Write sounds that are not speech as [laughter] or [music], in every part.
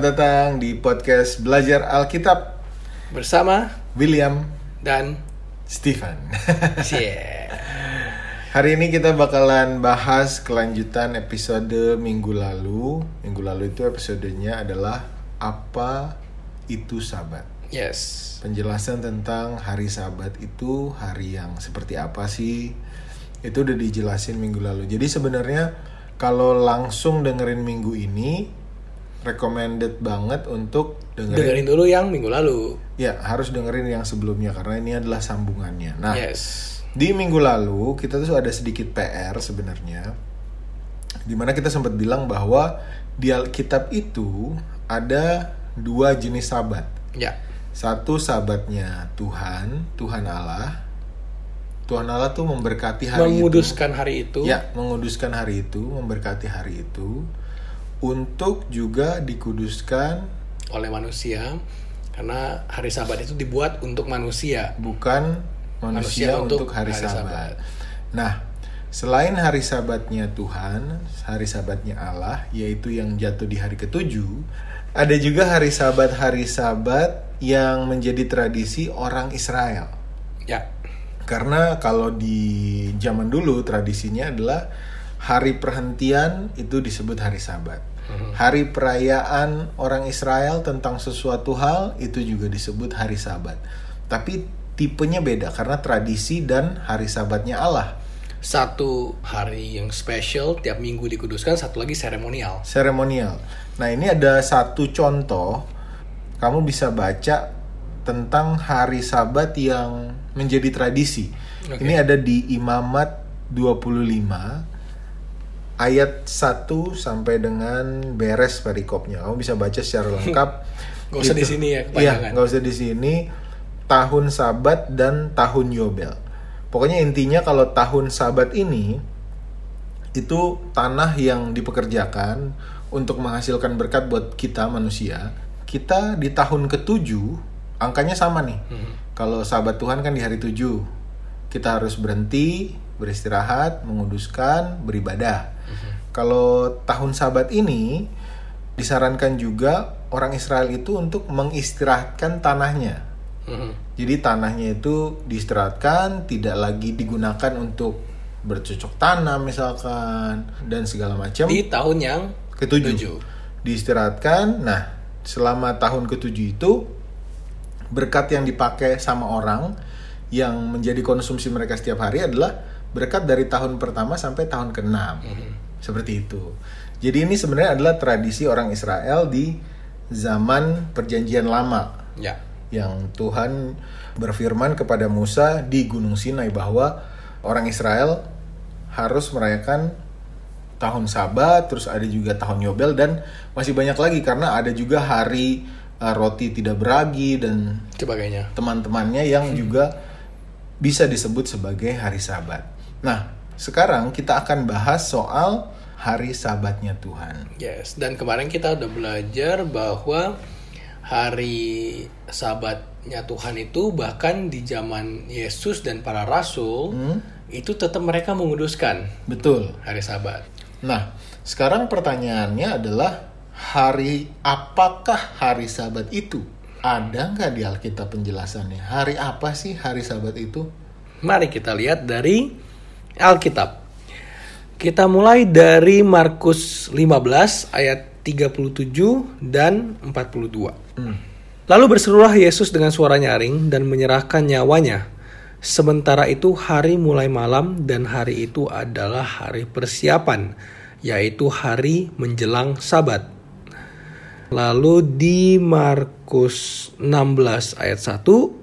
Selamat datang di podcast Belajar Alkitab bersama William dan Stephen. [laughs] Cie. Hari ini kita bakalan bahas kelanjutan episode minggu lalu. Minggu lalu itu episodenya adalah apa itu sabat. Yes. Penjelasan tentang hari sabat itu hari yang seperti apa sih? Itu udah dijelasin minggu lalu. Jadi sebenarnya kalau langsung dengerin minggu ini recommended banget untuk dengerin, Dengerin dulu yang minggu lalu. ya harus dengerin yang sebelumnya karena ini adalah sambungannya. Nah, yes. di minggu lalu kita tuh ada sedikit PR sebenarnya di mana kita sempat bilang bahwa di Alkitab itu ada dua jenis sabat. Ya. Satu sabatnya Tuhan, Tuhan Allah. Tuhan Allah tuh memberkati hari itu. Menguduskan hari itu. Ya, menguduskan hari itu, memberkati hari itu untuk juga dikuduskan oleh manusia karena hari Sabat itu dibuat untuk manusia. bukan manusia, Manusia untuk, untuk hari, hari sabat. Sabat. Nah, selain hari sabatnya Tuhan, hari sabatnya Allah, yaitu yang jatuh di hari ketujuh, ada juga hari sabat hari sabat yang menjadi tradisi orang Israel. Ya. Karena kalau di zaman dulu tradisinya adalah hari perhentian itu disebut hari sabat. Hari perayaan orang Israel tentang sesuatu hal itu juga disebut hari sabat. Tapi tipenya beda karena tradisi dan hari sabatnya Allah. Satu hari yang spesial tiap minggu dikuduskan, satu lagi seremonial. Seremonial. Nah, ini ada satu contoh kamu bisa baca tentang hari sabat yang menjadi tradisi. Oke. Ini ada di Imamat 25 ayat 1 sampai dengan beres perikopnya. Kamu bisa baca secara lengkap. [laughs] Gak usah di Itu- sini ya, Iya, nggak usah di sini. Tahun Sabat dan tahun Yobel. Pokoknya intinya kalau tahun Sabat ini itu tanah yang dipekerjakan untuk menghasilkan berkat buat kita manusia. Kita di tahun ketujuh angkanya sama nih. Kalau Sabat Tuhan kan di hari tujuh, kita harus berhenti, beristirahat, menguduskan, beribadah. Kalau tahun Sabat ini disarankan juga orang Israel itu untuk mengistirahatkan tanahnya. Mhm. Jadi tanahnya itu diistirahatkan, tidak lagi digunakan untuk bercocok tanam misalkan dan segala macam. Di tahun yang Ketujuh. tujuh. Diistirahatkan. Nah, selama tahun ketujuh itu berkat yang dipakai sama orang yang menjadi konsumsi mereka setiap hari adalah berkat dari tahun pertama sampai tahun ke-6. Seperti itu. Jadi ini sebenarnya adalah tradisi orang Israel di zaman perjanjian lama Ya. yang Tuhan berfirman kepada Musa di Gunung Sinai bahwa orang Israel harus merayakan tahun Sabat, terus ada juga tahun Yobel dan masih banyak lagi karena ada juga hari uh, roti tidak beragi dan Sebagainya. teman-temannya yang [laughs] juga bisa disebut sebagai hari Sabat. Nah, sekarang kita akan bahas soal hari Sabatnya Tuhan. Yes, dan kemarin kita udah belajar bahwa hari sabatnya Tuhan itu bahkan di zaman Yesus dan para rasul itu tetap mereka menguduskan Betul. hari sabat. Nah, sekarang pertanyaannya adalah hari apakah hari Sabat itu? Ada nggak di Alkitab penjelasannya? Hari apa sih hari Sabat itu? Mari kita lihat dari Alkitab. Kita mulai dari Markus 15 ayat 37 dan 42. Lalu berserulah Yesus dengan suara nyaring dan menyerahkan nyawanya. Sementara itu hari mulai malam dan hari itu adalah hari persiapan, yaitu hari menjelang sabat. Lalu di Markus 16 ayat 1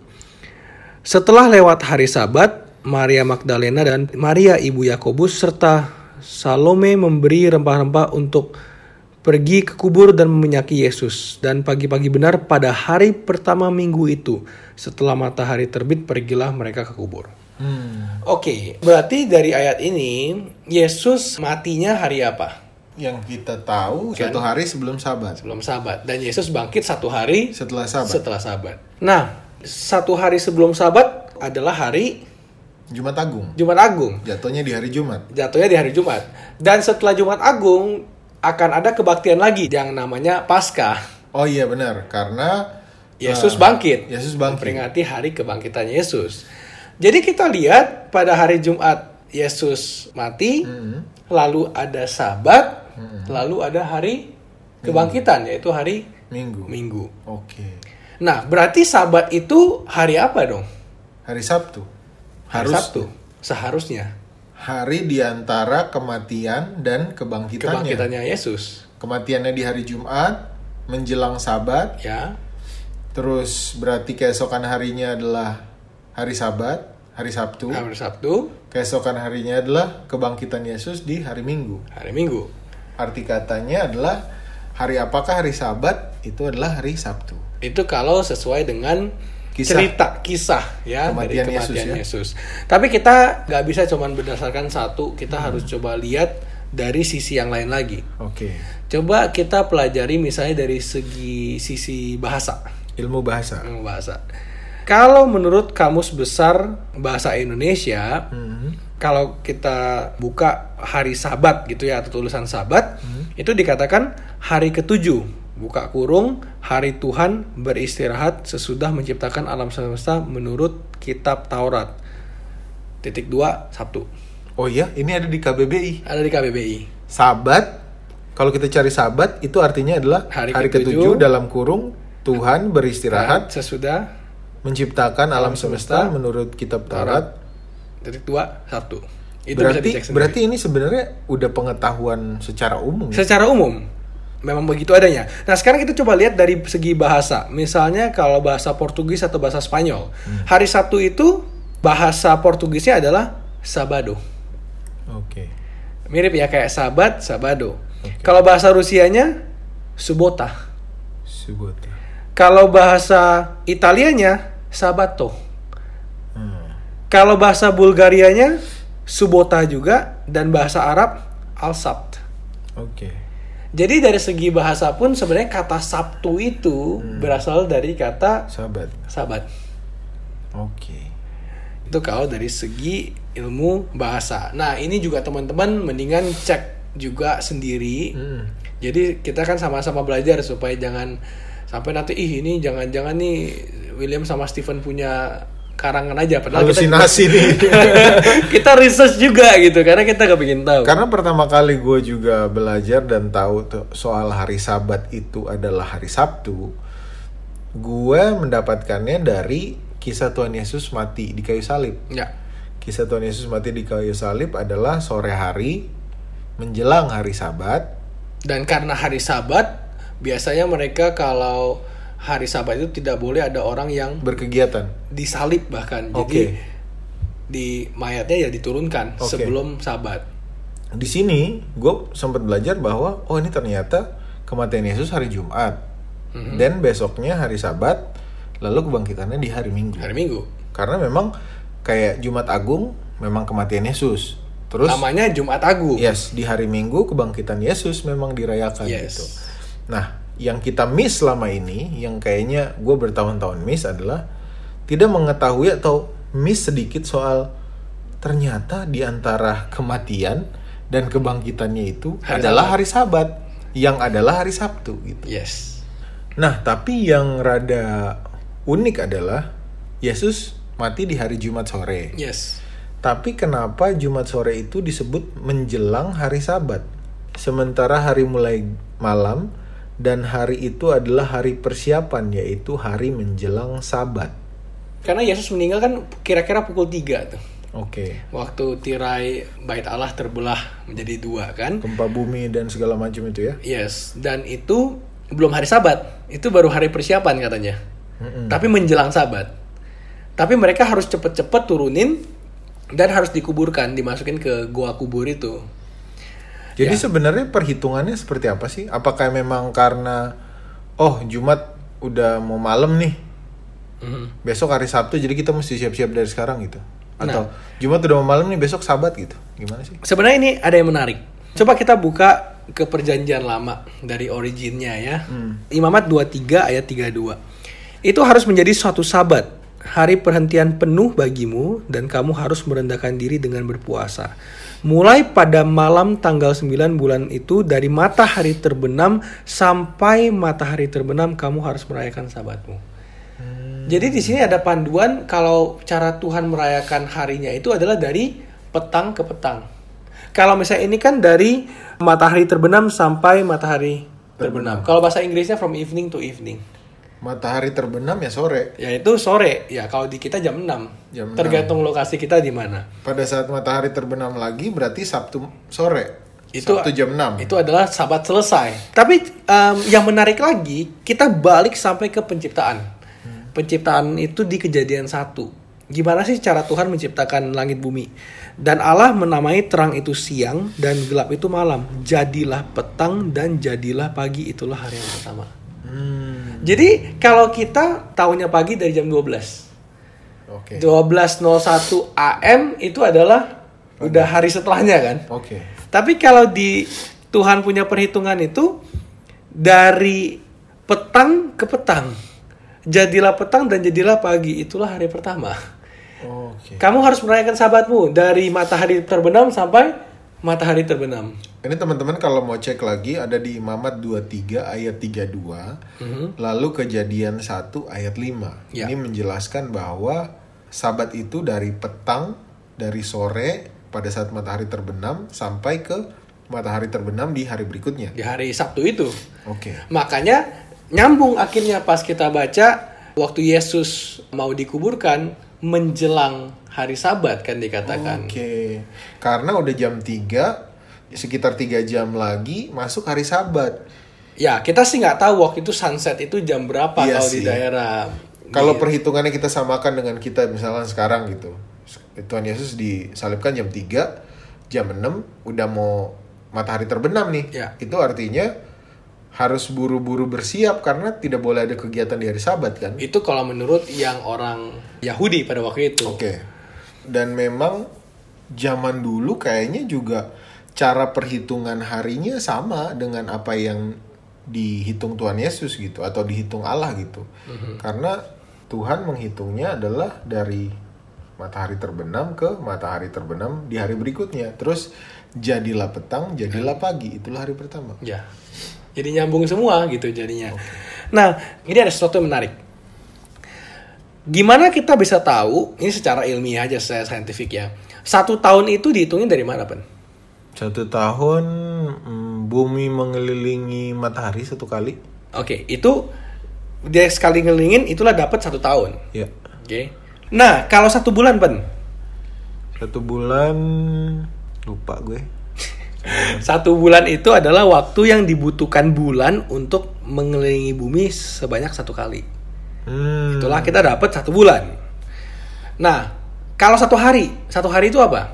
setelah lewat hari Sabat, Maria Magdalena dan Maria ibu Yakobus serta Salome memberi rempah-rempah untuk pergi ke kubur dan meminyaki Yesus. Dan pagi-pagi benar pada hari pertama minggu itu, setelah matahari terbit, pergilah mereka ke kubur. Hmm, Oke, berarti dari ayat ini Yesus matinya hari apa? yang kita tahu satu hari sebelum Sabat, Sebelum Sabat. Dan Yesus bangkit satu hari setelah Sabat, setelah Sabat. Nah, satu hari sebelum Sabat adalah hari Jumat Agung. Jumat Agung. Jatuhnya di hari Jumat. Jatuhnya di hari Jumat. Dan setelah Jumat Agung akan ada kebaktian lagi yang namanya Paskah. Oh iya benar, karena Yesus ah, bangkit. Yesus bangkit. Memperingati hari kebangkitannya Yesus. Jadi kita lihat pada hari Jumat Yesus mati, Hmm. lalu ada Sabat, lalu ada hari kebangkitan yaitu hari Minggu. Minggu. Oke. Nah, berarti Sabat itu hari apa dong? Hari Sabtu. Harus Sabtu. Seharusnya hari di antara kematian dan kebangkitannya. kebangkitannya Yesus. Kematiannya di hari Jumat menjelang Sabat, Ya. terus berarti keesokan harinya adalah hari Sabat, hari Sabtu. Hari Sabtu, Keesokan harinya adalah kebangkitan Yesus di hari Minggu. hari Minggu. Arti katanya adalah hari apakah hari Sabat itu adalah hari Sabtu. Itu kalau sesuai dengan Kisah. cerita kisah ya Kematian dari Yesus, kematian ya. Yesus. Tapi kita nggak bisa cuman berdasarkan satu, kita Hmm. harus coba lihat dari sisi yang lain lagi. Oke. Coba kita pelajari misalnya dari segi sisi bahasa, Ilmu bahasa. ilmu bahasa. Kalau menurut Kamus Besar Bahasa Indonesia, Hmm. kalau kita buka hari Sabat gitu ya atau tulisan Sabat, Hmm. itu dikatakan hari ketujuh buka kurung hari Tuhan beristirahat sesudah menciptakan alam semesta menurut kitab Taurat. Titik dua Sabtu. Oh iya, ini ada di KBBI. Ada di KBBI. Sabat, kalau kita cari sabat itu artinya adalah Hari hari, ketujuh. ketujuh dalam kurung Tuhan beristirahat sesudah menciptakan alam semesta semesta menurut kitab Taurat. titik dua Sabtu. Itu berarti berarti ini sebenarnya udah pengetahuan secara umum. ya? Secara umum memang begitu adanya. Nah, sekarang kita coba lihat dari segi bahasa. Misalnya kalau bahasa Portugis atau bahasa Spanyol. Hari Sabtu itu bahasa Portugisnya adalah Sabado. Oke. Mirip ya kayak Sabat, Sabado. Oke. Kalau bahasa Rusianya Subota. Subota. Kalau bahasa Italianya Sabato. Hmm. Kalau bahasa Bulgarianya Subota juga dan bahasa Arab Al-Sabt. Oke. Jadi dari segi bahasa pun sebenarnya kata Sabtu itu berasal dari kata Sabat. Sabat. Oke. Itu kalau dari segi ilmu bahasa. Nah ini juga teman-teman mendingan cek juga sendiri. Hmm. Jadi kita kan sama-sama belajar supaya jangan sampai nanti ih ini jangan-jangan nih William sama Stephen punya karangan aja padahal Halusinasi kita, nih. [laughs] kita research juga gitu karena kita gak pengen tahu. Karena pertama kali gue juga belajar dan tahu tuh soal hari Sabat itu adalah hari Sabtu, gue mendapatkannya dari kisah Tuhan Yesus mati di kayu salib. Ya. Kisah Tuhan Yesus mati di kayu salib adalah sore hari menjelang hari Sabat. Dan karena hari Sabat, biasanya mereka kalau hari Sabat itu tidak boleh ada orang yang berkegiatan. disalib bahkan. Jadi Oke. di mayatnya ya diturunkan Oke. sebelum Sabat. Di sini gue sempat belajar bahwa oh ini ternyata kematian Yesus hari Jumat Mhm. dan besoknya hari Sabat, lalu kebangkitannya di hari Minggu. Hari Minggu. Karena memang kayak Jumat Agung memang kematian Yesus. Terus Namanya Jumat Agung. yes di hari Minggu kebangkitan Yesus memang dirayakan Yes. gitu. Nah yang kita miss selama ini, yang kayaknya gue bertahun-tahun miss adalah tidak mengetahui atau miss sedikit soal ternyata di antara kematian dan kebangkitannya itu Hari adalah Sabat. hari Sabat yang adalah hari Sabtu gitu. Yes. Nah, tapi yang rada unik adalah Yesus mati di hari Jumat sore. Yes. Tapi kenapa Jumat sore itu disebut menjelang hari Sabat? Sementara hari mulai malam dan hari itu adalah hari persiapan yaitu hari menjelang Sabat. Karena Yesus meninggal kan kira-kira pukul 3 tuh. Oke. Waktu tirai bait Allah terbelah menjadi dua kan. Gempa bumi dan segala macam itu ya. Yes. Dan itu belum hari Sabat. Itu baru hari persiapan katanya. Mm-mm. Tapi menjelang Sabat. Tapi mereka harus cepet-cepet turunin dan harus dikuburkan, dimasukin ke goa kubur itu. Jadi Ya. sebenarnya perhitungannya seperti apa sih? Apakah memang karena oh Jumat udah mau malam nih, Mhm. besok hari Sabtu jadi kita mesti siap-siap dari sekarang gitu? Atau Nah. Jumat udah mau malam nih besok Sabat gitu? Gimana sih? Sebenarnya ini ada yang menarik. Coba kita buka ke perjanjian lama dari originnya ya. Hmm. Imamat 23 ayat 32. Itu harus menjadi suatu sabat hari perhentian penuh bagimu dan kamu harus merendahkan diri dengan berpuasa. Mulai pada malam tanggal 9 bulan itu dari matahari terbenam sampai matahari terbenam kamu harus merayakan sabatmu. Jadi di sini ada panduan kalau cara Tuhan merayakan harinya itu adalah dari petang ke petang. Kalau misalnya ini kan dari matahari terbenam sampai matahari terbenam. Kalau bahasa Inggrisnya from evening to evening. Matahari terbenam ya sore. Yaitu sore. Ya kalau di kita jam 6. Jam Tergantung lokasi kita di mana. Pada saat matahari terbenam lagi berarti Sabtu sore. Itu Sabtu jam 6. Itu adalah sabat selesai. Tapi em, yang menarik lagi, kita balik sampai ke penciptaan. Penciptaan itu di kejadian satu. Gimana sih cara Tuhan menciptakan langit bumi? Dan Allah menamai terang itu siang dan gelap itu malam. Jadilah petang dan jadilah pagi itulah hari yang pertama. Hmm, Jadi kalau kita tahunya pagi dari jam 12. Oke. 12.01 AM itu adalah udah hari setelahnya kan? Oke. Tapi kalau di Tuhan punya perhitungan itu dari petang ke petang. Jadilah petang dan jadilah pagi, itulah hari pertama. Oke. Kamu harus merayakan sabatmu dari matahari terbenam sampai matahari terbenam. Ini teman-teman kalau mau cek lagi ada di Imamat 23 ayat 32, lalu Kejadian 1 ayat 5. Ya. Ini menjelaskan bahwa sabat itu dari petang, dari sore pada saat matahari terbenam sampai ke matahari terbenam di hari berikutnya. Di hari Sabtu itu. Oke. Makanya nyambung akhirnya pas kita baca waktu Yesus mau dikuburkan menjelang hari Sabat kan dikatakan. Oke. Karena udah jam 3 sekitar 3 jam lagi masuk hari Sabat. Ya, kita sih nggak tahu waktu itu sunset itu jam berapa Iya kalau di daerah. Kalau Iya. perhitungannya kita samakan dengan kita misalnya sekarang gitu. Tuhan Yesus disalibkan jam 3, jam 6 udah mau matahari terbenam nih. Ya. Itu artinya harus buru-buru bersiap karena tidak boleh ada kegiatan di hari Sabat kan. itu kalau menurut yang orang Yahudi pada waktu itu. Oke. Dan memang zaman dulu kayaknya juga cara perhitungan harinya sama dengan apa yang dihitung Tuhan Yesus gitu atau dihitung Allah gitu. Karena Tuhan menghitungnya adalah dari matahari terbenam ke matahari terbenam di hari berikutnya. Terus jadilah petang, jadilah pagi, itulah hari pertama. Ya. Jadi nyambung semua gitu jadinya. Nah, ini ada sesuatu yang menarik. Gimana kita bisa tahu, ini secara ilmiah aja, secara saintifik ya. Satu tahun itu dihitungin dari mana, Pen? Satu tahun mm, bumi mengelilingi matahari satu kali. Oke, itu dia sekali ngelingin itulah dapat satu tahun. Ya. Oke. Nah, kalau satu bulan, Pen? Satu bulan lupa gue. Satu bulan itu adalah waktu yang dibutuhkan bulan untuk mengelilingi bumi sebanyak satu kali. Hmm. Itulah kita dapat satu bulan. Nah, kalau satu hari, satu hari itu apa?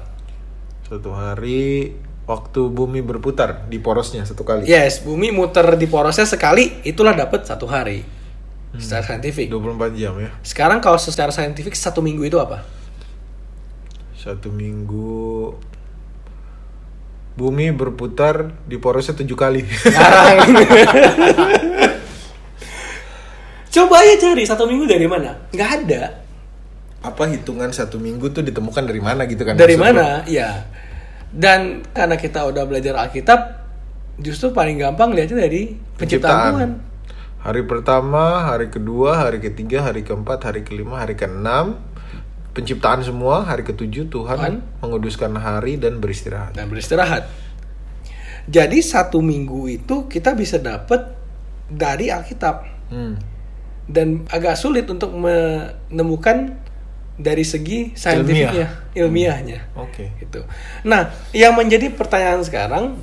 Satu hari waktu bumi berputar di porosnya satu kali. Yes, bumi muter di porosnya sekali, itulah dapat satu hari. Secara saintifik. 24 jam ya. Sekarang kalau secara saintifik satu minggu itu apa? Satu minggu bumi berputar di porosnya tujuh kali. [laughs] Coba aja cari satu minggu dari mana? Nggak ada. Apa hitungan satu minggu tuh ditemukan dari mana gitu kan? Dari mana? Ya. Dan karena kita udah belajar Alkitab, justru paling gampang lihatnya dari penciptaan Tuhan. Hari pertama, hari kedua, hari ketiga, hari keempat, hari kelima, hari keenam, penciptaan semua. Hari ketujuh Tuhan Tuhan. menguduskan hari dan beristirahat. dan beristirahat. Jadi satu minggu itu kita bisa dapat dari Alkitab Hmm. dan agak sulit untuk menemukan dari segi saintifiknya, ilmiahnya. Oke. Gitu. Nah, yang menjadi pertanyaan sekarang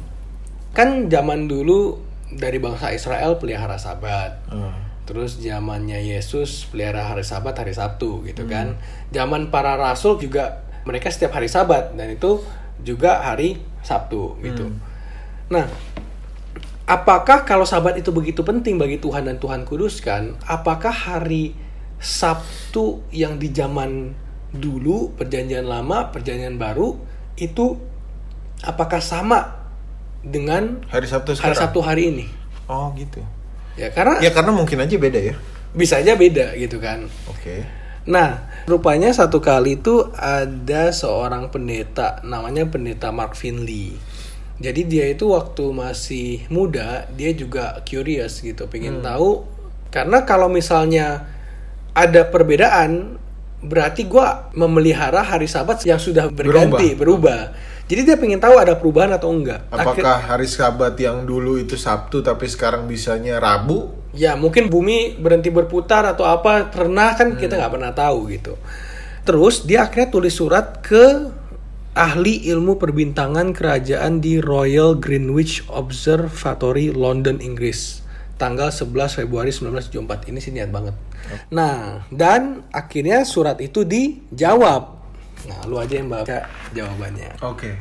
kan zaman dulu dari bangsa Israel pelihara Sabat. Hmm. Terus zamannya Yesus pelihara hari Sabat hari Sabtu gitu kan. Zaman para rasul juga mereka setiap hari Sabat dan itu juga hari Sabtu gitu. Nah, apakah kalau Sabat itu begitu penting bagi Tuhan dan Tuhan kuduskan, apakah hari Sabtu yang di zaman dulu perjanjian lama, perjanjian baru itu apakah sama dengan Hari Sabtu hari sekarang. Sabtu hari ini? Oh gitu. Ya karena Ya karena mungkin aja beda ya. bisa aja beda gitu kan. Oke. Nah, rupanya satu kali itu ada seorang pendeta namanya pendeta Mark Finley. Jadi dia itu waktu masih muda dia juga curious gitu, pengen tahu karena kalau misalnya ada perbedaan berarti gua memelihara hari Sabat yang sudah berganti, berubah. Jadi dia pengen tahu ada perubahan atau enggak. Akhir- Apakah hari Sabat yang dulu itu Sabtu tapi sekarang bisanya Rabu? ya mungkin bumi berhenti berputar atau apa pernah kan kita nggak pernah tahu gitu. Terus dia akhirnya tulis surat ke ahli ilmu perbintangan kerajaan di Royal Greenwich Observatory London Inggris. Tanggal 11 Februari 1974 ini sih niat banget. Nah dan akhirnya surat itu dijawab nah lu aja yang baca jawabannya Oke.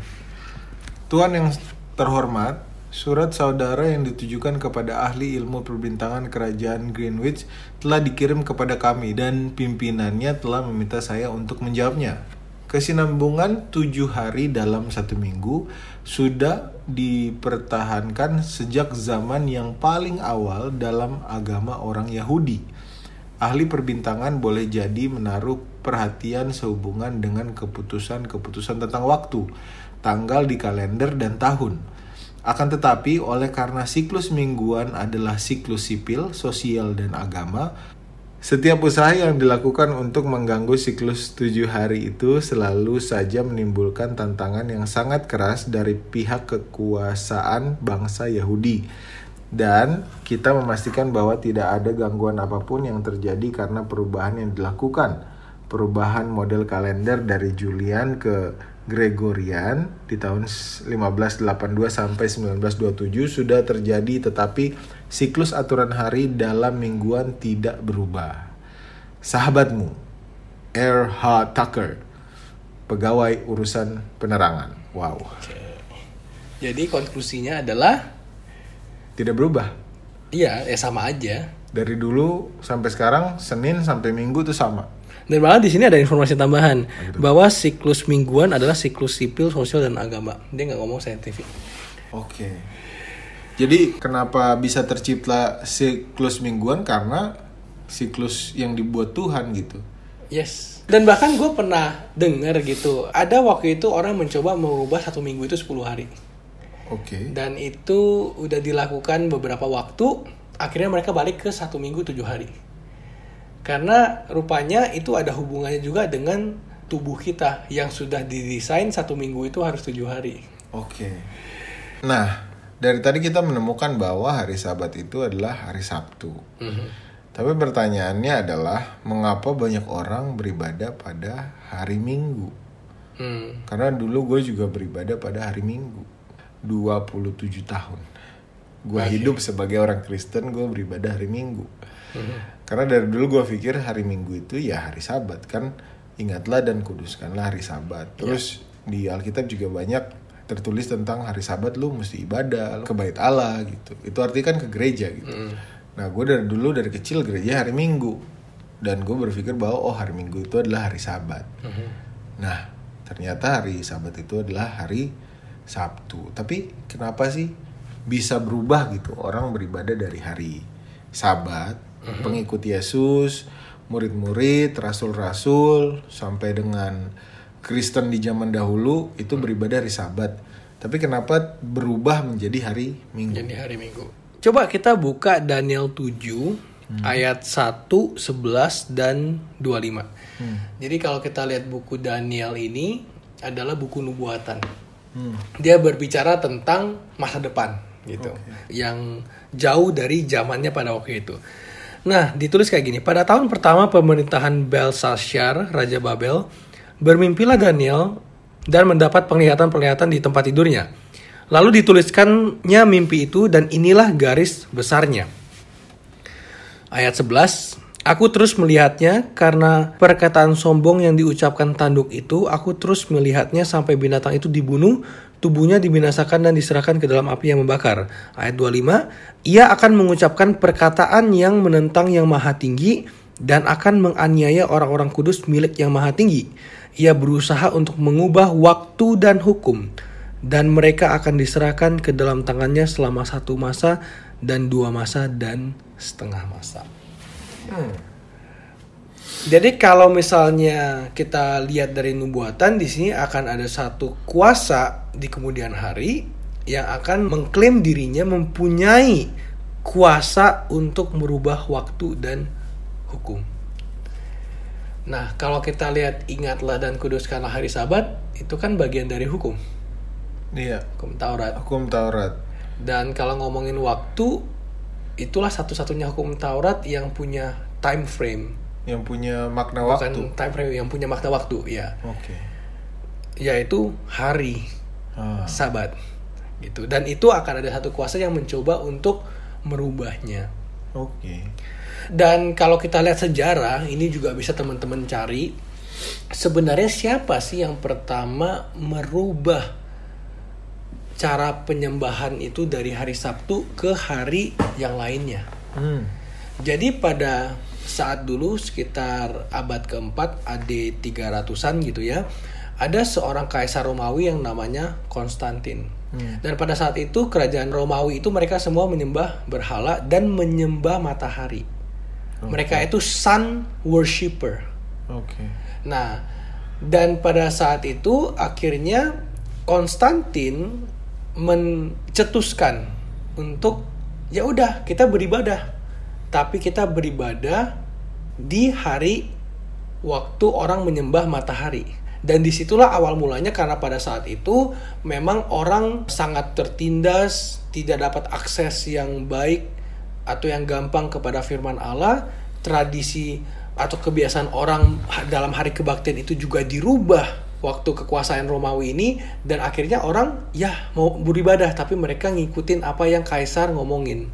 Tuhan yang terhormat, surat saudara yang ditujukan kepada ahli ilmu perbintangan kerajaan Greenwich telah dikirim kepada kami dan pimpinannya telah meminta saya untuk menjawabnya. Kesinambungan tujuh hari dalam satu minggu sudah dipertahankan sejak zaman yang paling awal dalam agama orang Yahudi. Ahli perbintangan boleh jadi menaruh perhatian sehubungan dengan keputusan-keputusan tentang waktu, tanggal di kalender dan tahun. Akan tetapi, oleh karena siklus mingguan adalah siklus sipil, sosial, dan agama, setiap usaha yang dilakukan untuk mengganggu siklus tujuh hari itu selalu saja menimbulkan tantangan yang sangat keras dari pihak kekuasaan bangsa Yahudi. Dan kita memastikan bahwa tidak ada gangguan apa pun yang terjadi karena perubahan yang dilakukan. Perubahan model kalender dari Julian ke Gregorian di tahun 1582 sampai 1927 sudah terjadi tetapi siklus aturan hari dalam mingguan tidak berubah. Sahabatmu, R.H. Tucker, pegawai urusan penerangan. Wow, jadi konklusinya adalah tidak berubah. iya ya sama aja Dari dulu sampai sekarang Senin sampai Minggu itu sama. Dan malah di sini ada informasi tambahan bahwa siklus mingguan adalah siklus sipil, sosial dan agama. Dia nggak ngomong saintifik. Oke. Jadi kenapa bisa tercipta siklus mingguan karena siklus yang dibuat Tuhan gitu. Yes. Dan bahkan gue pernah dengar gitu, ada waktu itu orang mencoba mengubah satu minggu itu 10 hari. Oke. Dan itu udah dilakukan beberapa waktu, akhirnya mereka balik ke satu minggu tujuh hari. Karena rupanya itu ada hubungannya juga dengan tubuh kita yang sudah didesain satu minggu itu harus tujuh hari. Oke. Nah, dari tadi kita menemukan bahwa hari Sabat itu adalah hari Sabtu. Tapi pertanyaannya adalah mengapa banyak orang beribadah pada hari Minggu? Hmm. Karena dulu gue juga beribadah pada hari Minggu. 27 tahun. Gue hidup sebagai orang Kristen, gue beribadah hari Minggu. Karena dari dulu gue pikir hari Minggu itu ya hari Sabat kan. Ingatlah dan kuduskanlah hari Sabat. Terus di Alkitab juga banyak tertulis tentang hari Sabat lu mesti ibadah, lu ke bait Allah gitu. Itu artinya kan ke gereja gitu. Nah gue dari dulu dari kecil gereja hari Minggu. Dan gue berpikir bahwa oh hari Minggu itu adalah hari Sabat. Nah, ternyata hari Sabat itu adalah hari Sabtu. Tapi kenapa sih bisa berubah gitu orang beribadah dari hari Sabat, pengikut Yesus, murid-murid, rasul-rasul sampai dengan Kristen di zaman dahulu itu beribadah hari Sabat. Tapi kenapa berubah menjadi hari Minggu? Jadi hari Minggu. Coba kita buka Daniel 7 ayat 1, 11 dan 25. Jadi kalau kita lihat buku Daniel ini adalah buku nubuatan. Dia berbicara tentang masa depan gitu. Yang jauh dari zamannya pada waktu itu. Nah, ditulis kayak gini. Pada tahun pertama pemerintahan Belshazzar, Raja Babel, bermimpilah Daniel dan mendapat penglihatan-penglihatan di tempat tidurnya. Lalu dituliskannya mimpi itu dan inilah garis besarnya. Ayat 11, Aku terus melihatnya karena perkataan sombong yang diucapkan tanduk itu, aku terus melihatnya sampai binatang itu dibunuh, tubuhnya dibinasakan dan diserahkan ke dalam api yang membakar. Ayat 25, ia akan mengucapkan perkataan yang menentang yang maha tinggi dan akan menganiaya orang-orang kudus milik yang maha tinggi. Ia berusaha untuk mengubah waktu dan hukum dan mereka akan diserahkan ke dalam tangannya selama satu masa dan dua masa dan setengah masa. Jadi kalau misalnya kita lihat dari nubuatan di sini akan ada satu kuasa di kemudian hari yang akan mengklaim dirinya mempunyai kuasa untuk merubah waktu dan hukum. Nah, kalau kita lihat ingatlah dan kuduskanlah hari Sabat, itu kan bagian dari hukum, Iya. hukum Taurat. Hukum Taurat. Dan kalau ngomongin waktu, itulah satu-satunya hukum Taurat yang punya time frame, Yang punya makna bukan waktu. time frame yang punya makna waktu, ya, Oke. yaitu hari Ah. Sabat, gitu. Dan itu akan ada satu kuasa yang mencoba untuk merubahnya. Oke. Dan kalau kita lihat sejarah, ini juga bisa teman-teman cari sebenarnya siapa sih yang pertama merubah cara penyembahan itu dari hari Sabtu ke hari yang lainnya. Hmm. Jadi pada saat dulu sekitar abad keempat AD 300-an gitu ya, ada seorang kaisar Romawi yang namanya Konstantin. Dan pada saat itu kerajaan Romawi itu mereka semua menyembah berhala dan menyembah matahari. Mereka itu sun worshipper. Oke. Nah, dan pada saat itu akhirnya Konstantin mencetuskan untuk ya udah kita beribadah. Tapi kita beribadah di hari waktu orang menyembah matahari. Dan di situlah awal mulanya karena pada saat itu memang orang sangat tertindas, tidak dapat akses yang baik atau yang gampang kepada firman Allah, tradisi atau kebiasaan orang dalam hari kebaktian itu juga dirubah waktu kekuasaan Romawi ini dan akhirnya orang ya mau beribadah tapi mereka ngikutin apa yang kaisar ngomongin.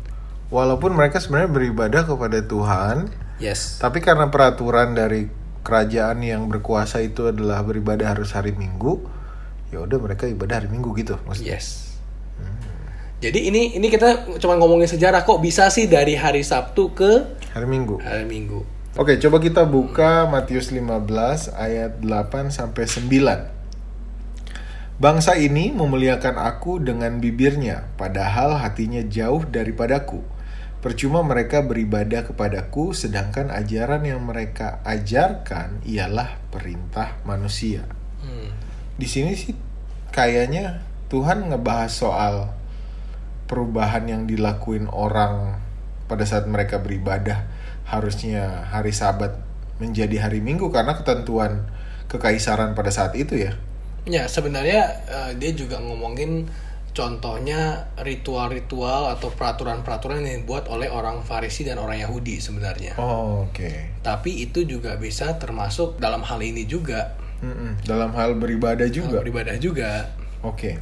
Walaupun mereka sebenarnya beribadah kepada Tuhan, Yes. tapi karena peraturan dari kerajaan yang berkuasa itu adalah beribadah harus hari Minggu, ya udah mereka ibadah hari Minggu gitu maksudnya. Yes. Jadi ini ini kita cuma ngomongin sejarah kok bisa sih dari hari Sabtu ke Hari Minggu. hari Minggu. Oke, coba kita buka Matius 15 ayat 8 sampai 9. Bangsa ini memuliakan aku dengan bibirnya, padahal hatinya jauh daripadaku. Percuma mereka beribadah kepadaku, sedangkan ajaran yang mereka ajarkan ialah perintah manusia. Hmm. Di sini sih kayaknya Tuhan ngebahas soal perubahan yang dilakuin orang pada saat mereka beribadah harusnya hari Sabat menjadi hari Minggu karena ketentuan kekaisaran pada saat itu ya. Ya sebenarnya eh, dia juga ngomongin contohnya ritual-ritual atau peraturan-peraturan yang dibuat oleh orang Farisi dan orang Yahudi sebenarnya. Oh, oke. Tapi itu juga bisa termasuk dalam hal ini juga, Mm-mm. Dalam hal beribadah juga. dalam beribadah juga. Oke.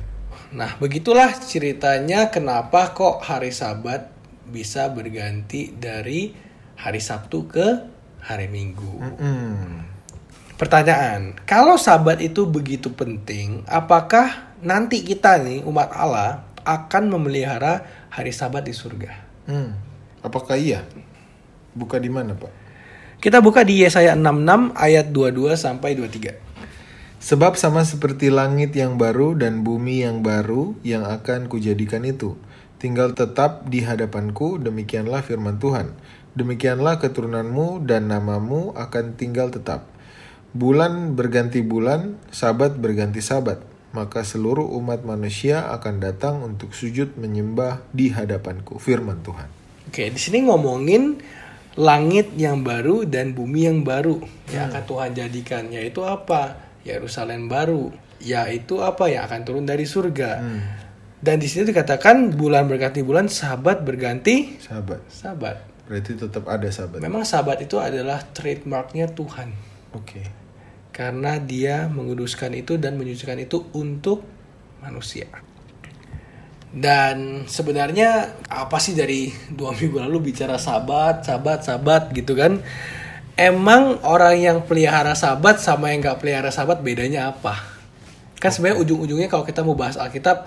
Nah, begitulah ceritanya kenapa kok hari Sabat bisa berganti dari hari Sabtu ke hari Minggu. Mm-mm. Pertanyaan, kalau Sabat itu begitu penting, apakah nanti kita nih umat Allah akan memelihara hari Sabat di surga? Hmm. Apakah iya? Buka di mana, Pak? Kita buka di Yesaya 66 ayat 22 sampai 23. Sebab sama seperti langit yang baru dan bumi yang baru yang akan kujadikan itu. Tinggal tetap di hadapanku, demikianlah firman Tuhan. Demikianlah keturunanmu dan namamu akan tinggal tetap. Bulan berganti bulan, sabat berganti sabat. Maka seluruh umat manusia akan datang untuk sujud menyembah di hadapanku. Firman Tuhan. Oke, di sini ngomongin langit yang baru dan bumi yang baru yang akan Tuhan jadikan, yaitu apa? Yerusalem baru, yaitu apa yang akan turun dari surga. Dan di sini dikatakan bulan berganti bulan, sabat berganti Sabat. sabat. Berarti tetap ada sabat. Memang sabat itu adalah trademarknya Tuhan. Oke. Karena dia menguduskan itu dan menyucikan itu untuk manusia. Dan sebenarnya apa sih dari dua minggu lalu bicara sabat, sabat, sabat gitu kan? Emang orang yang pelihara sabat sama yang nggak pelihara sabat bedanya apa? Kan sebenarnya ujung-ujungnya kalau kita mau bahas Alkitab,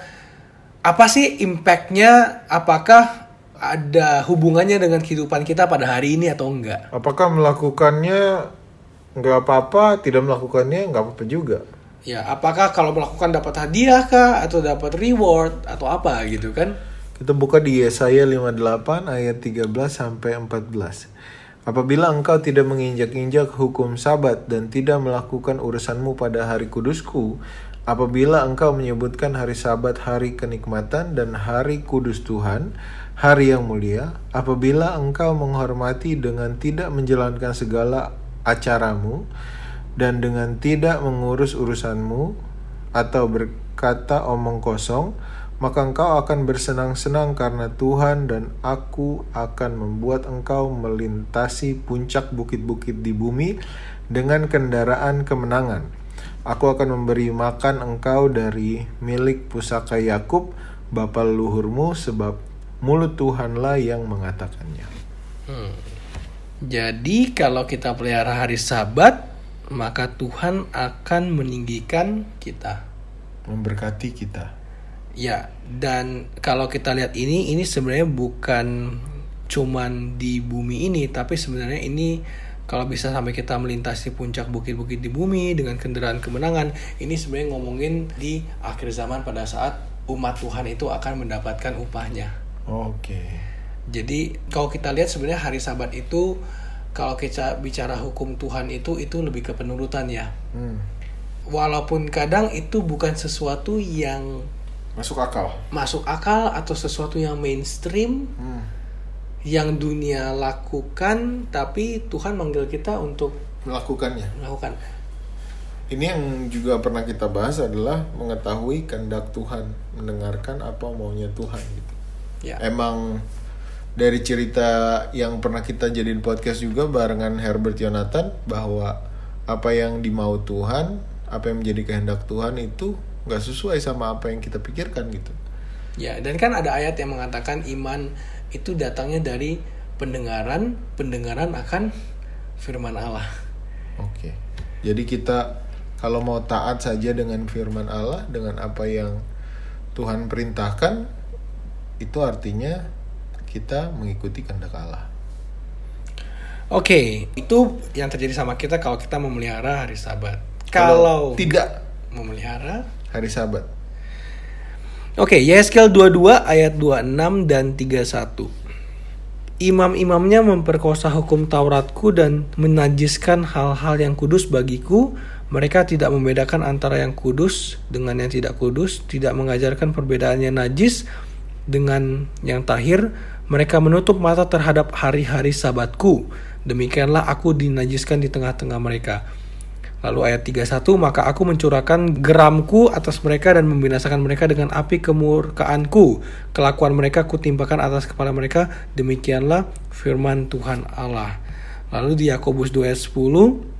apa sih impactnya? Apakah ada hubungannya dengan kehidupan kita pada hari ini atau enggak? Apakah melakukannya nggak apa-apa, tidak melakukannya nggak apa-apa juga? Ya, apakah kalau melakukan dapat hadiah kah atau dapat reward atau apa gitu kan? Kita buka di Yesaya 58 ayat 13 sampai 14. Apabila engkau tidak menginjak-injak hukum sabat dan tidak melakukan urusanmu pada hari kudusku, apabila engkau menyebutkan hari sabat hari kenikmatan dan hari kudus Tuhan, hari yang mulia, apabila engkau menghormati dengan tidak menjalankan segala acaramu dan dengan tidak mengurus urusanmu atau berkata omong kosong, maka engkau akan bersenang-senang karena Tuhan dan aku akan membuat engkau melintasi puncak bukit-bukit di bumi dengan kendaraan kemenangan. Aku akan memberi makan engkau dari milik pusaka Yakub, bapa leluhurmu, sebab mulut Tuhanlah yang mengatakannya. Hmm. Jadi kalau kita pelihara hari Sabat, maka Tuhan akan meninggikan kita, memberkati kita. Ya, dan kalau kita lihat ini, ini sebenarnya bukan cuman di bumi ini, tapi sebenarnya ini kalau bisa sampai kita melintasi puncak bukit-bukit di bumi dengan kendaraan kemenangan, ini sebenarnya ngomongin di akhir zaman pada saat umat Tuhan itu akan mendapatkan upahnya. Oke. Jadi kalau kita lihat sebenarnya hari Sabat itu kalau kita bicara hukum Tuhan itu itu lebih ke penurutan ya. Hmm. Walaupun kadang itu bukan sesuatu yang Masuk akal. masuk akal atau sesuatu yang mainstream Hmm. yang dunia lakukan tapi Tuhan manggil kita untuk Melakukannya. melakukan Ini yang juga pernah kita bahas adalah mengetahui kehendak Tuhan, mendengarkan apa maunya Tuhan gitu. ya Emang dari cerita yang pernah kita jadiin podcast juga barengan Herbert Jonathan bahwa apa yang dimau Tuhan, apa yang menjadi kehendak Tuhan itu nggak sesuai sama apa yang kita pikirkan gitu. ya dan kan ada ayat yang mengatakan iman itu datangnya dari pendengaran pendengaran akan firman Allah Oke. Jadi kita kalau mau taat saja dengan firman Allah, dengan apa yang Tuhan perintahkan, itu artinya kita mengikuti kehendak Allah. Oke, itu yang terjadi sama kita kalau kita memelihara hari Sabat. Kalau tidak memelihara hari Sabat. Oke, Yeskel 22 ayat 26 dan 31. Imam-imamnya memperkosa hukum Tauratku dan menajiskan hal-hal yang kudus bagiku. Mereka tidak membedakan antara yang kudus dengan yang tidak kudus, tidak mengajarkan perbedaan yang najis dengan yang tahir. Mereka menutup mata terhadap hari-hari sabatku. Demikianlah aku dinajiskan di tengah-tengah mereka. Lalu ayat 31, maka aku mencurahkan geramku atas mereka dan membinasakan mereka dengan api kemurkaanku. Kelakuan mereka kutimpakan atas kepala mereka, demikianlah firman Tuhan Allah. Lalu di Yakobus 2 ayat 10,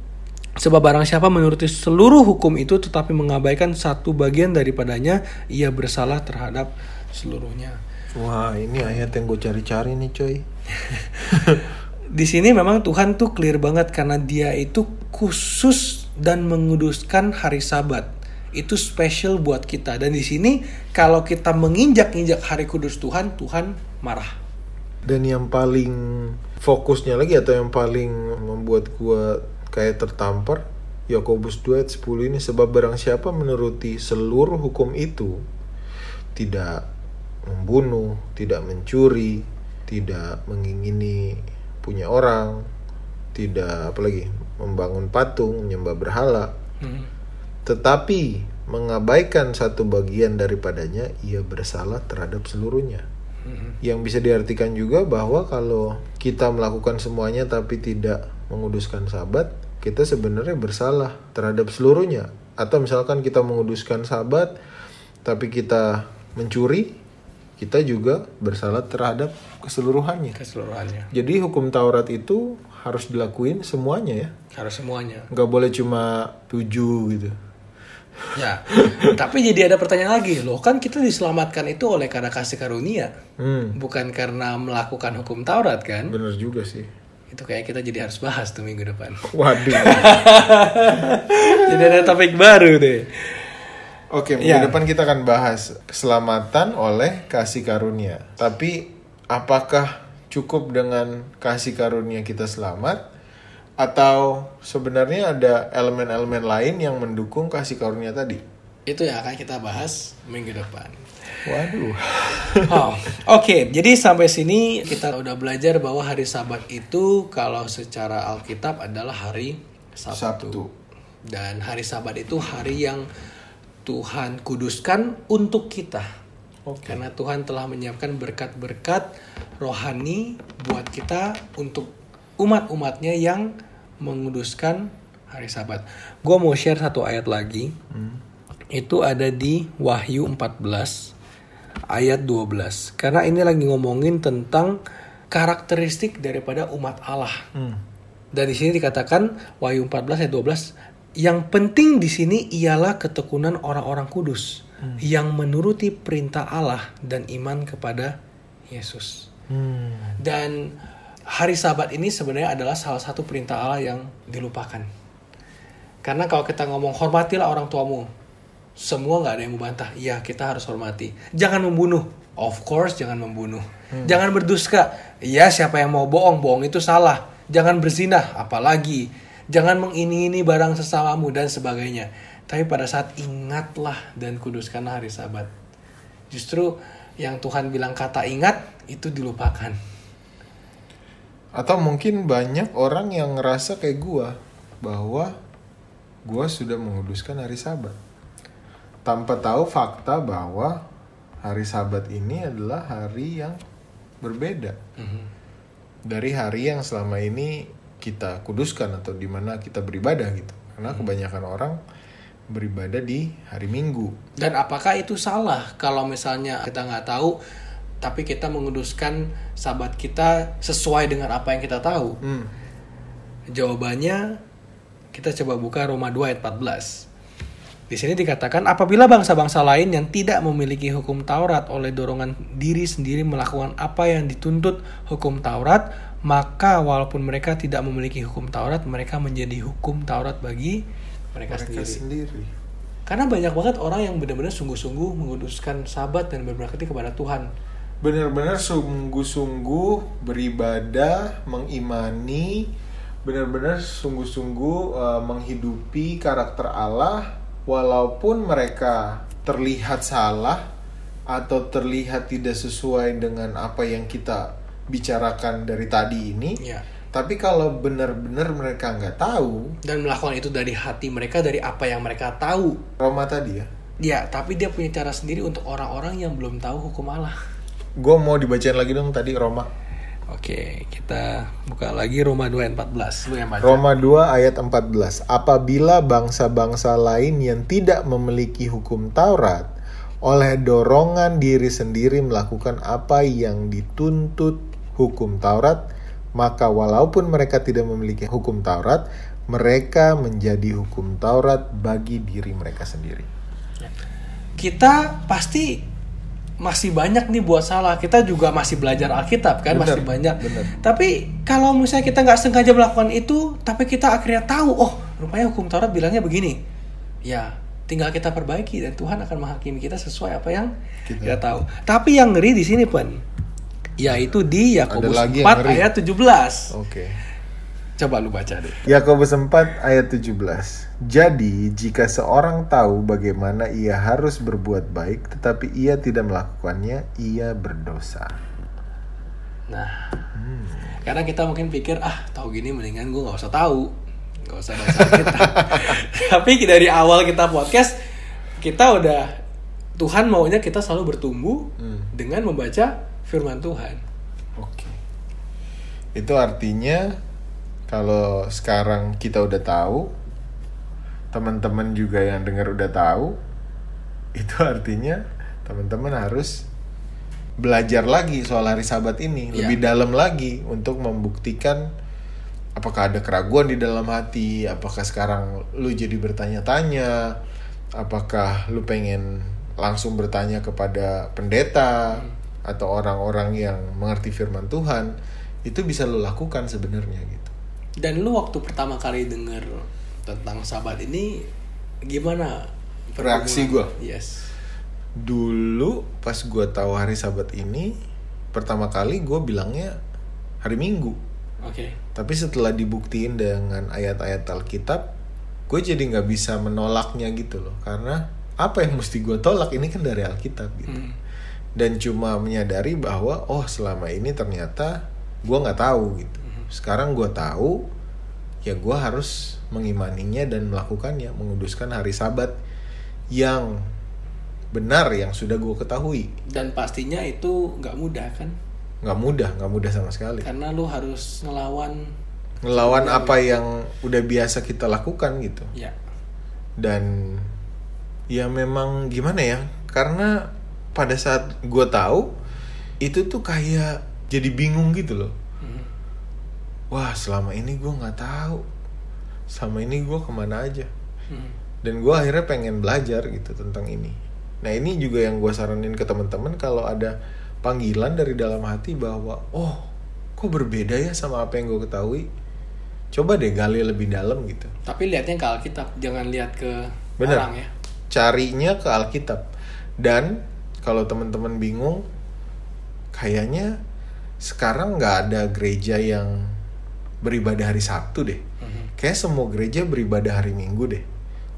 Sebab barang siapa menuruti seluruh hukum itu tetapi mengabaikan satu bagian daripadanya, ia bersalah terhadap seluruhnya. Wah, ini ayat yang gue cari-cari nih, coy. [laughs] Di sini memang Tuhan tuh clear banget karena dia itu khusus dan menguduskan hari Sabat. Itu special buat kita dan di sini kalau kita menginjak-injak hari kudus Tuhan, Tuhan marah. Dan yang paling fokusnya lagi atau yang paling membuat gua kayak tertampar Yakobus 2 ayat 10 ini sebab barang siapa menuruti seluruh hukum itu tidak membunuh, tidak mencuri, tidak mengingini punya orang, tidak apalagi membangun patung, menyembah berhala, Hmm. tetapi mengabaikan satu bagian daripadanya ia bersalah terhadap seluruhnya Hmm. yang bisa diartikan juga bahwa kalau kita melakukan semuanya tapi tidak menguduskan sabat, kita sebenarnya bersalah terhadap seluruhnya. Atau misalkan kita menguduskan sabat tapi kita mencuri, kita juga bersalah terhadap keseluruhannya. Keseluruhannya Jadi hukum Taurat itu harus dilakuin semuanya ya. harus semuanya. Nggak boleh cuma tujuh gitu. Ya, [laughs] tapi jadi ada pertanyaan lagi loh kan kita diselamatkan itu oleh karena kasih karunia, Hmm, bukan karena melakukan hukum Taurat kan? bener juga sih. Itu kayak kita jadi harus bahas tuh minggu depan. Waduh. [laughs] jadi ada topik baru deh. Oke, minggu Ya. depan kita akan bahas keselamatan oleh kasih karunia. Tapi apakah cukup dengan kasih karunia kita selamat atau sebenarnya ada elemen-elemen lain yang mendukung kasih karunia tadi? Itu yang akan kita bahas minggu depan. Waduh. [laughs] Oh, Oke, jadi sampai sini kita udah belajar bahwa hari Sabat itu kalau secara Alkitab adalah hari Sabtu. Sabtu. Dan hari Sabat itu hari yang Tuhan kuduskan untuk kita. Oke. Karena Tuhan telah menyiapkan berkat-berkat rohani buat kita untuk umat-umatnya yang menguduskan hari Sabat. Gua mau share satu ayat lagi. Itu ada di Wahyu 14 ayat 12. Karena ini lagi ngomongin tentang karakteristik daripada umat Allah. Hmm. Dan di sini dikatakan Wahyu 14 ayat 12, yang penting di sini ialah ketekunan orang-orang kudus yang menuruti perintah Allah dan iman kepada Yesus. Hmm. Dan hari Sabat ini sebenarnya adalah salah satu perintah Allah yang dilupakan. Karena kalau kita ngomong hormatilah orang tuamu, semua nggak ada yang membantah. Iya, kita harus hormati. Jangan membunuh. Of course, jangan membunuh. Jangan berdusta. Iya, siapa yang mau bohong, bohong itu salah. Jangan berzinah, apalagi. Jangan mengini-ini barang sesamamu dan sebagainya. Tapi pada saat ingatlah dan kuduskanlah hari Sabat. Justru yang Tuhan bilang kata ingat itu dilupakan. Atau mungkin banyak orang yang ngerasa kayak gua bahwa gua sudah menguduskan hari Sabat. Tanpa tahu fakta bahwa hari Sabat ini adalah hari yang berbeda dari hari yang selama ini kita kuduskan atau di mana kita beribadah gitu. Karena kebanyakan orang beribadah di hari Minggu. Dan apakah itu salah kalau misalnya kita nggak tahu, tapi kita menguduskan sahabat kita sesuai dengan apa yang kita tahu? Hmm. Jawabannya kita coba buka Roma 2 ayat 14. Di sini dikatakan apabila bangsa-bangsa lain yang tidak memiliki hukum Taurat oleh dorongan diri sendiri melakukan apa yang dituntut hukum Taurat, maka walaupun mereka tidak memiliki hukum Taurat, mereka menjadi hukum Taurat bagi mereka, Mereka sendiri. sendiri. Karena banyak banget orang yang benar-benar sungguh-sungguh menguduskan sahabat dan berberakti kepada Tuhan. benar-benar sungguh-sungguh beribadah, mengimani, benar-benar sungguh-sungguh uh, menghidupi karakter Allah walaupun mereka terlihat salah atau terlihat tidak sesuai dengan apa yang kita bicarakan dari tadi ini. Ya. Tapi kalau benar-benar mereka nggak tahu, Dan melakukan itu dari hati mereka, dari apa yang mereka tahu. Roma tadi ya, Ya, tapi dia punya cara sendiri untuk orang-orang yang belum tahu hukum Allah. gue mau dibacain lagi dong tadi Roma. Oke, kita buka lagi Roma 2 ayat 14. Lu yang baca. Roma 2 ayat 14. Apabila bangsa-bangsa lain yang tidak memiliki hukum Taurat oleh dorongan diri sendiri melakukan apa yang dituntut hukum Taurat, maka walaupun mereka tidak memiliki hukum Taurat, mereka menjadi hukum Taurat bagi diri mereka sendiri. Kita pasti masih banyak nih buat salah. Kita juga masih belajar Alkitab kan, Bener, masih banyak. bener. Tapi kalau misalnya kita nggak sengaja melakukan itu, tapi kita akhirnya tahu, oh rupanya hukum Taurat bilangnya begini. Ya, tinggal kita perbaiki dan Tuhan akan menghakimi kita sesuai apa yang Kita- kita, tahu. Tapi yang ngeri di sini pun, yaitu di Yakobus lagi 4 yang ngeri. ayat 17. Oke. Coba lu baca deh. Yakobus 4 ayat 17. Jadi, jika seorang tahu bagaimana ia harus berbuat baik tetapi ia tidak melakukannya, ia berdosa. Nah, karena kita mungkin pikir ah tahu gini mendingan gue nggak usah tahu, nggak usah baca kita. [laughs] Tapi dari awal kita podcast kita udah Tuhan maunya kita selalu bertumbuh Hmm. dengan membaca Firman Tuhan. Oke. Itu artinya kalau sekarang kita udah tahu, teman-teman juga yang dengar udah tahu, itu artinya teman-teman harus belajar lagi soal hari Sabat ini Iya. lebih dalam lagi untuk membuktikan apakah ada keraguan di dalam hati, apakah sekarang lu jadi bertanya-tanya, apakah lu pengen langsung bertanya kepada pendeta atau orang-orang yang mengerti firman Tuhan, itu bisa lu lakukan sebenarnya gitu. Dan lu waktu pertama kali denger tentang Sabat ini gimana? Reaksi gua? Yes. Dulu pas gua tahu hari Sabat ini, pertama kali gue bilangnya hari Minggu. Oke. Tapi setelah dibuktiin dengan ayat-ayat Alkitab, gue jadi nggak bisa menolaknya gitu loh. Karena apa yang mesti gue tolak ini kan dari Alkitab gitu. Hmm. Dan cuma menyadari bahwa oh selama ini ternyata gue nggak tahu gitu. Sekarang gue tahu ya gue harus mengimaninya dan melakukannya menguduskan hari sabat yang benar yang sudah gue ketahui. Dan pastinya itu nggak mudah kan? nggak mudah nggak mudah sama sekali. Karena lu harus ngelawan ngelawan apa yang udah biasa kita lakukan gitu. Ya. dan ya memang gimana ya karena pada saat gue tahu itu tuh kayak jadi bingung gitu loh Mhm. wah selama ini gue nggak tahu selama ini gue ke mana aja Mhm. dan gue akhirnya pengen belajar gitu tentang ini nah ini juga yang gue saranin ke teman-teman kalau ada panggilan dari dalam hati bahwa oh kok berbeda ya sama apa yang gue ketahui coba deh gali lebih dalam gitu Tapi lihatnya ke Alkitab, jangan lihat ke Bener. orang ya. carinya ke Alkitab dan kalau teman-teman bingung kayaknya sekarang nggak ada gereja yang beribadah hari Sabtu deh Mhm. kayak semua gereja beribadah hari Minggu deh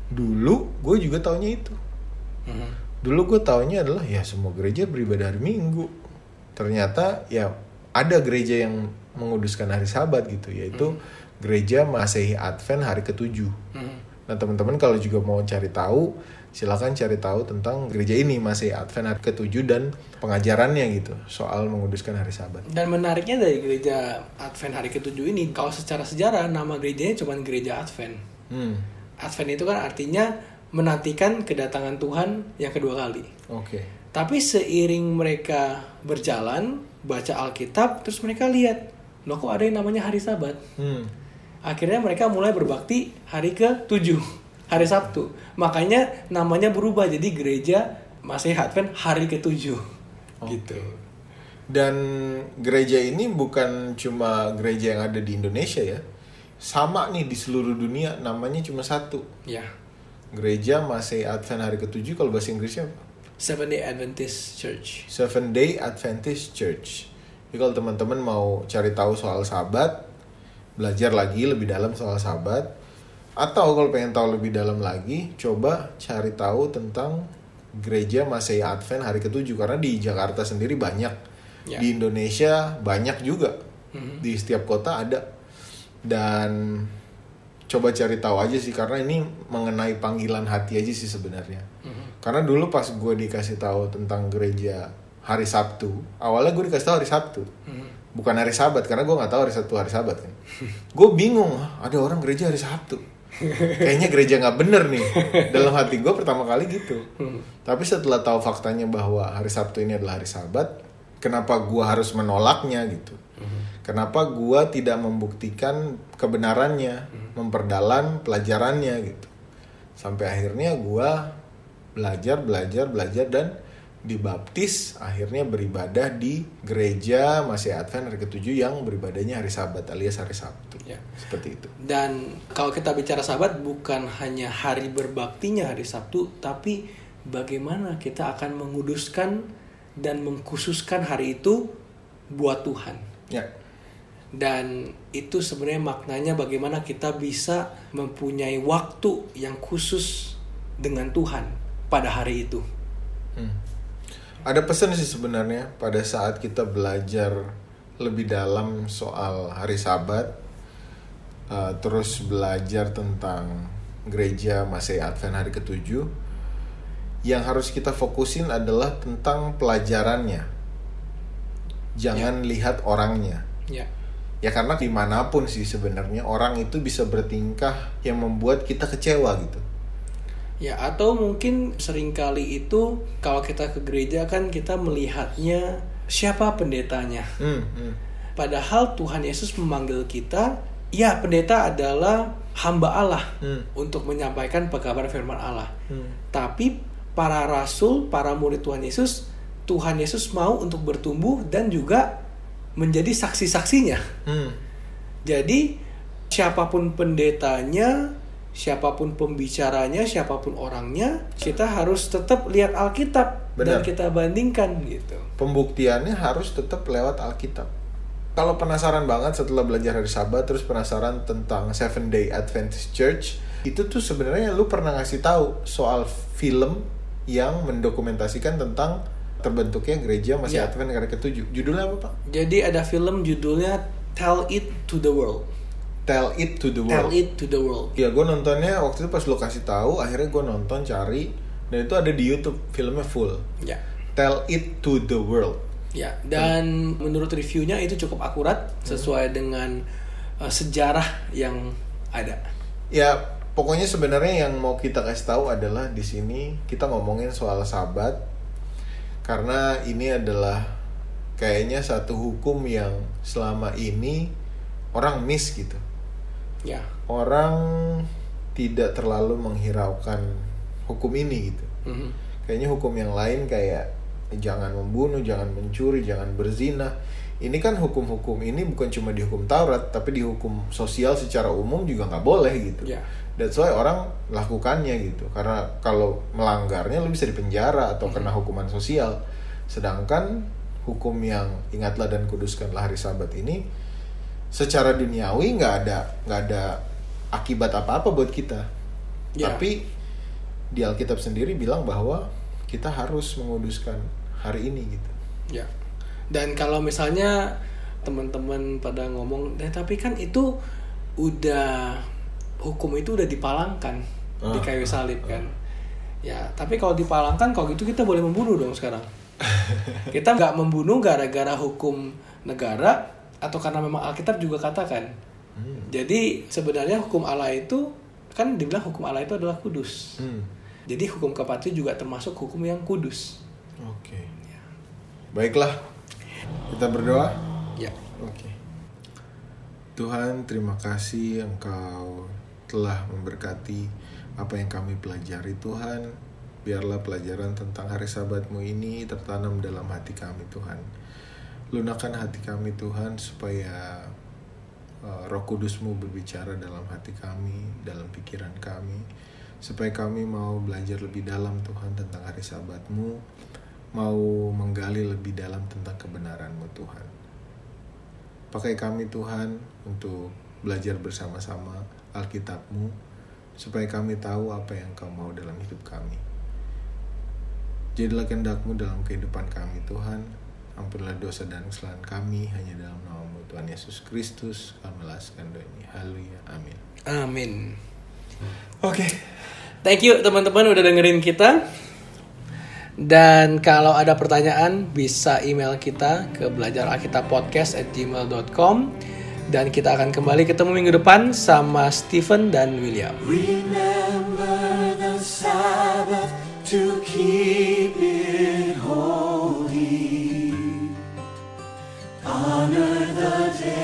dulu gue juga taunya itu Mhm. dulu gue taunya adalah ya semua gereja beribadah hari Minggu ternyata ya ada gereja yang menguduskan hari Sabat gitu yaitu gereja Masehi Advent hari ketujuh Mhm. Nah teman-teman kalau juga mau cari tahu, silakan cari tahu tentang gereja ini masih Advent hari ketujuh dan pengajarannya gitu soal menguduskan hari Sabat. Dan menariknya dari gereja Advent hari ketujuh ini, kalau secara sejarah nama gerejanya cuma gereja Advent. Hmm, Advent itu kan artinya menantikan kedatangan Tuhan yang kedua kali. oke. Tapi seiring mereka berjalan, baca Alkitab, terus mereka lihat, loh kok ada yang namanya hari Sabat. Hmm, Akhirnya mereka mulai berbakti hari ke-7, hari Sabtu. Makanya namanya berubah jadi gereja Masih Advent hari ke-7. Gitu. Dan gereja ini bukan cuma gereja yang ada di Indonesia ya, sama nih di seluruh dunia namanya cuma satu. Ya. Gereja masih Advent hari ketujuh kalau bahasa Inggrisnya apa? Seventh Day Adventist Church. Seven Day Adventist Church. Jadi kalau teman-teman mau cari tahu soal sabat, belajar lagi lebih dalam soal sabat, atau kalau pengen tahu lebih dalam lagi, coba cari tahu tentang gereja Masehi Advent hari ketujuh karena di Jakarta sendiri banyak, Ya. di Indonesia banyak juga, Mhm. di setiap kota ada, dan coba cari tahu aja sih karena ini mengenai panggilan hati aja sih sebenarnya. Mhm. Karena dulu pas gue dikasih tahu tentang gereja hari Sabtu, awalnya gue dikasih tahu hari Sabtu, Mhm. bukan hari Sabat karena gue nggak tahu hari Sabtu hari Sabat kan. [laughs] gue bingung, ada orang gereja hari Sabtu. Kayaknya gereja nggak bener nih. Dalam hati gue pertama kali gitu. Tapi setelah tahu faktanya bahwa hari Sabtu ini adalah hari Sabat, kenapa gue harus menolaknya gitu? Kenapa gue tidak membuktikan kebenarannya, memperdalam pelajarannya gitu? Sampai akhirnya gue belajar, belajar, belajar dan dibaptis akhirnya beribadah di gereja masih Advent hari ketujuh yang beribadahnya hari Sabat alias hari Sabtu. Ya. Seperti itu. Dan kalau kita bicara sahabat bukan hanya hari berbaktinya hari Sabtu, tapi bagaimana kita akan menguduskan dan mengkhususkan hari itu buat Tuhan. Ya. Dan itu sebenarnya maknanya bagaimana kita bisa mempunyai waktu yang khusus dengan Tuhan pada hari itu. Hmm. Ada pesan sih sebenarnya pada saat kita belajar lebih dalam soal hari Sabat, uh, terus belajar tentang gereja masih Advent hari ketujuh, yang harus kita fokusin adalah tentang pelajarannya. Jangan lihat orangnya. Ya. Ya karena di mana pun sih sebenarnya orang itu bisa bertingkah yang membuat kita kecewa gitu. Ya, atau mungkin sering kali itu kalau kita ke gereja kan kita melihatnya siapa pendetanya. Hmm, hmm. Padahal Tuhan Yesus memanggil kita, ya pendeta adalah hamba Allah Hmm. untuk menyampaikan pekabaran firman Allah. Hmm. Tapi para rasul, para murid Tuhan Yesus, Tuhan Yesus mau untuk bertumbuh dan juga menjadi saksi-saksinya. Hmm. Jadi siapa pun pendetanya, siapa pun pembicaranya, siapa pun orangnya, kita harus tetap lihat Alkitab dan Benar. kita bandingkan gitu. pembuktiannya harus tetap lewat Alkitab. Kalau penasaran banget setelah belajar hari Sabat terus penasaran tentang Seven Day Adventist Church, itu tuh sebenarnya lu pernah ngasih tahu soal film yang mendokumentasikan tentang terbentuknya gereja masih Ya. Advent negara ketujuh. Judulnya apa pak? Jadi ada film judulnya Tell It to the World. Tell It to the Tell World. It to the World. Ya gue nontonnya waktu itu pas lo kasih tahu, akhirnya gue nonton cari dan itu ada di YouTube filmnya full. Ya. Tell It to the World. Ya, dan menurut reviewnya itu cukup akurat sesuai dengan uh, sejarah yang ada. Ya pokoknya sebenarnya yang mau kita kasih tahu adalah di sini kita ngomongin soal sabat karena ini adalah kayaknya satu hukum yang selama ini orang miss gitu. Ya. Orang tidak terlalu menghiraukan hukum ini gitu. Mhm. Kayaknya hukum yang lain kayak jangan membunuh, jangan mencuri, jangan berzina. Ini kan hukum-hukum ini bukan cuma dihukum Taurat, tapi dihukum sosial secara umum juga nggak boleh gitu. Ya. That's why orang melakukannya gitu. Karena kalau melanggarnya lu bisa dipenjara atau kena hukuman sosial. Sedangkan hukum yang ingatlah dan kuduskanlah hari Sabat ini secara duniawi nggak ada nggak ada akibat apa-apa buat kita. Ya. Tapi di Alkitab sendiri bilang bahwa kita harus menguduskan hari ini gitu. Ya. Dan kalau misalnya teman-teman pada ngomong, "Eh, tapi kan itu udah hukum itu udah dipalangkan di Ah, kayu salib kan." Ya, tapi kalau dipalangkan kalau gitu kita boleh membunuh dong sekarang. [laughs] kita nggak membunuh gara-gara hukum negara atau karena memang Alkitab juga katakan. Jadi sebenarnya hukum Allah itu kan dibilang hukum Allah itu adalah kudus. Hmm. Jadi hukum kepastian juga termasuk hukum yang kudus. Oke. Baiklah. Kita berdoa. Ya. Oke. Tuhan, terima kasih Engkau telah memberkati apa yang kami pelajari Tuhan. Biarlah pelajaran tentang hari sabatmu ini tertanam dalam hati kami Tuhan. Lunakan hati kami Tuhan supaya uh, roh kudusmu berbicara dalam hati kami, dalam pikiran kami. Supaya kami mau belajar lebih dalam Tuhan tentang hari sabatmu. Mau menggali lebih dalam tentang kebenaranmu Tuhan. Pakai kami Tuhan untuk belajar bersama-sama Alkitabmu supaya kami tahu apa yang Kau mau dalam hidup kami. Jadilah kehendakmu dalam kehidupan kami Tuhan. Ampunilah dosa dan kesalahan kami hanya dalam namamu Tuhan Yesus Kristus. Kami laskan doa ini. Haleluya. Amin. Amin. Oke. Thank you teman-teman udah dengerin kita. Dan kalau ada pertanyaan bisa email kita ke belajaralkitabpodcast@gmail.com dan kita akan kembali ketemu minggu depan sama Stephen dan William. Remember the Sabbath to keep it holy. Honor the day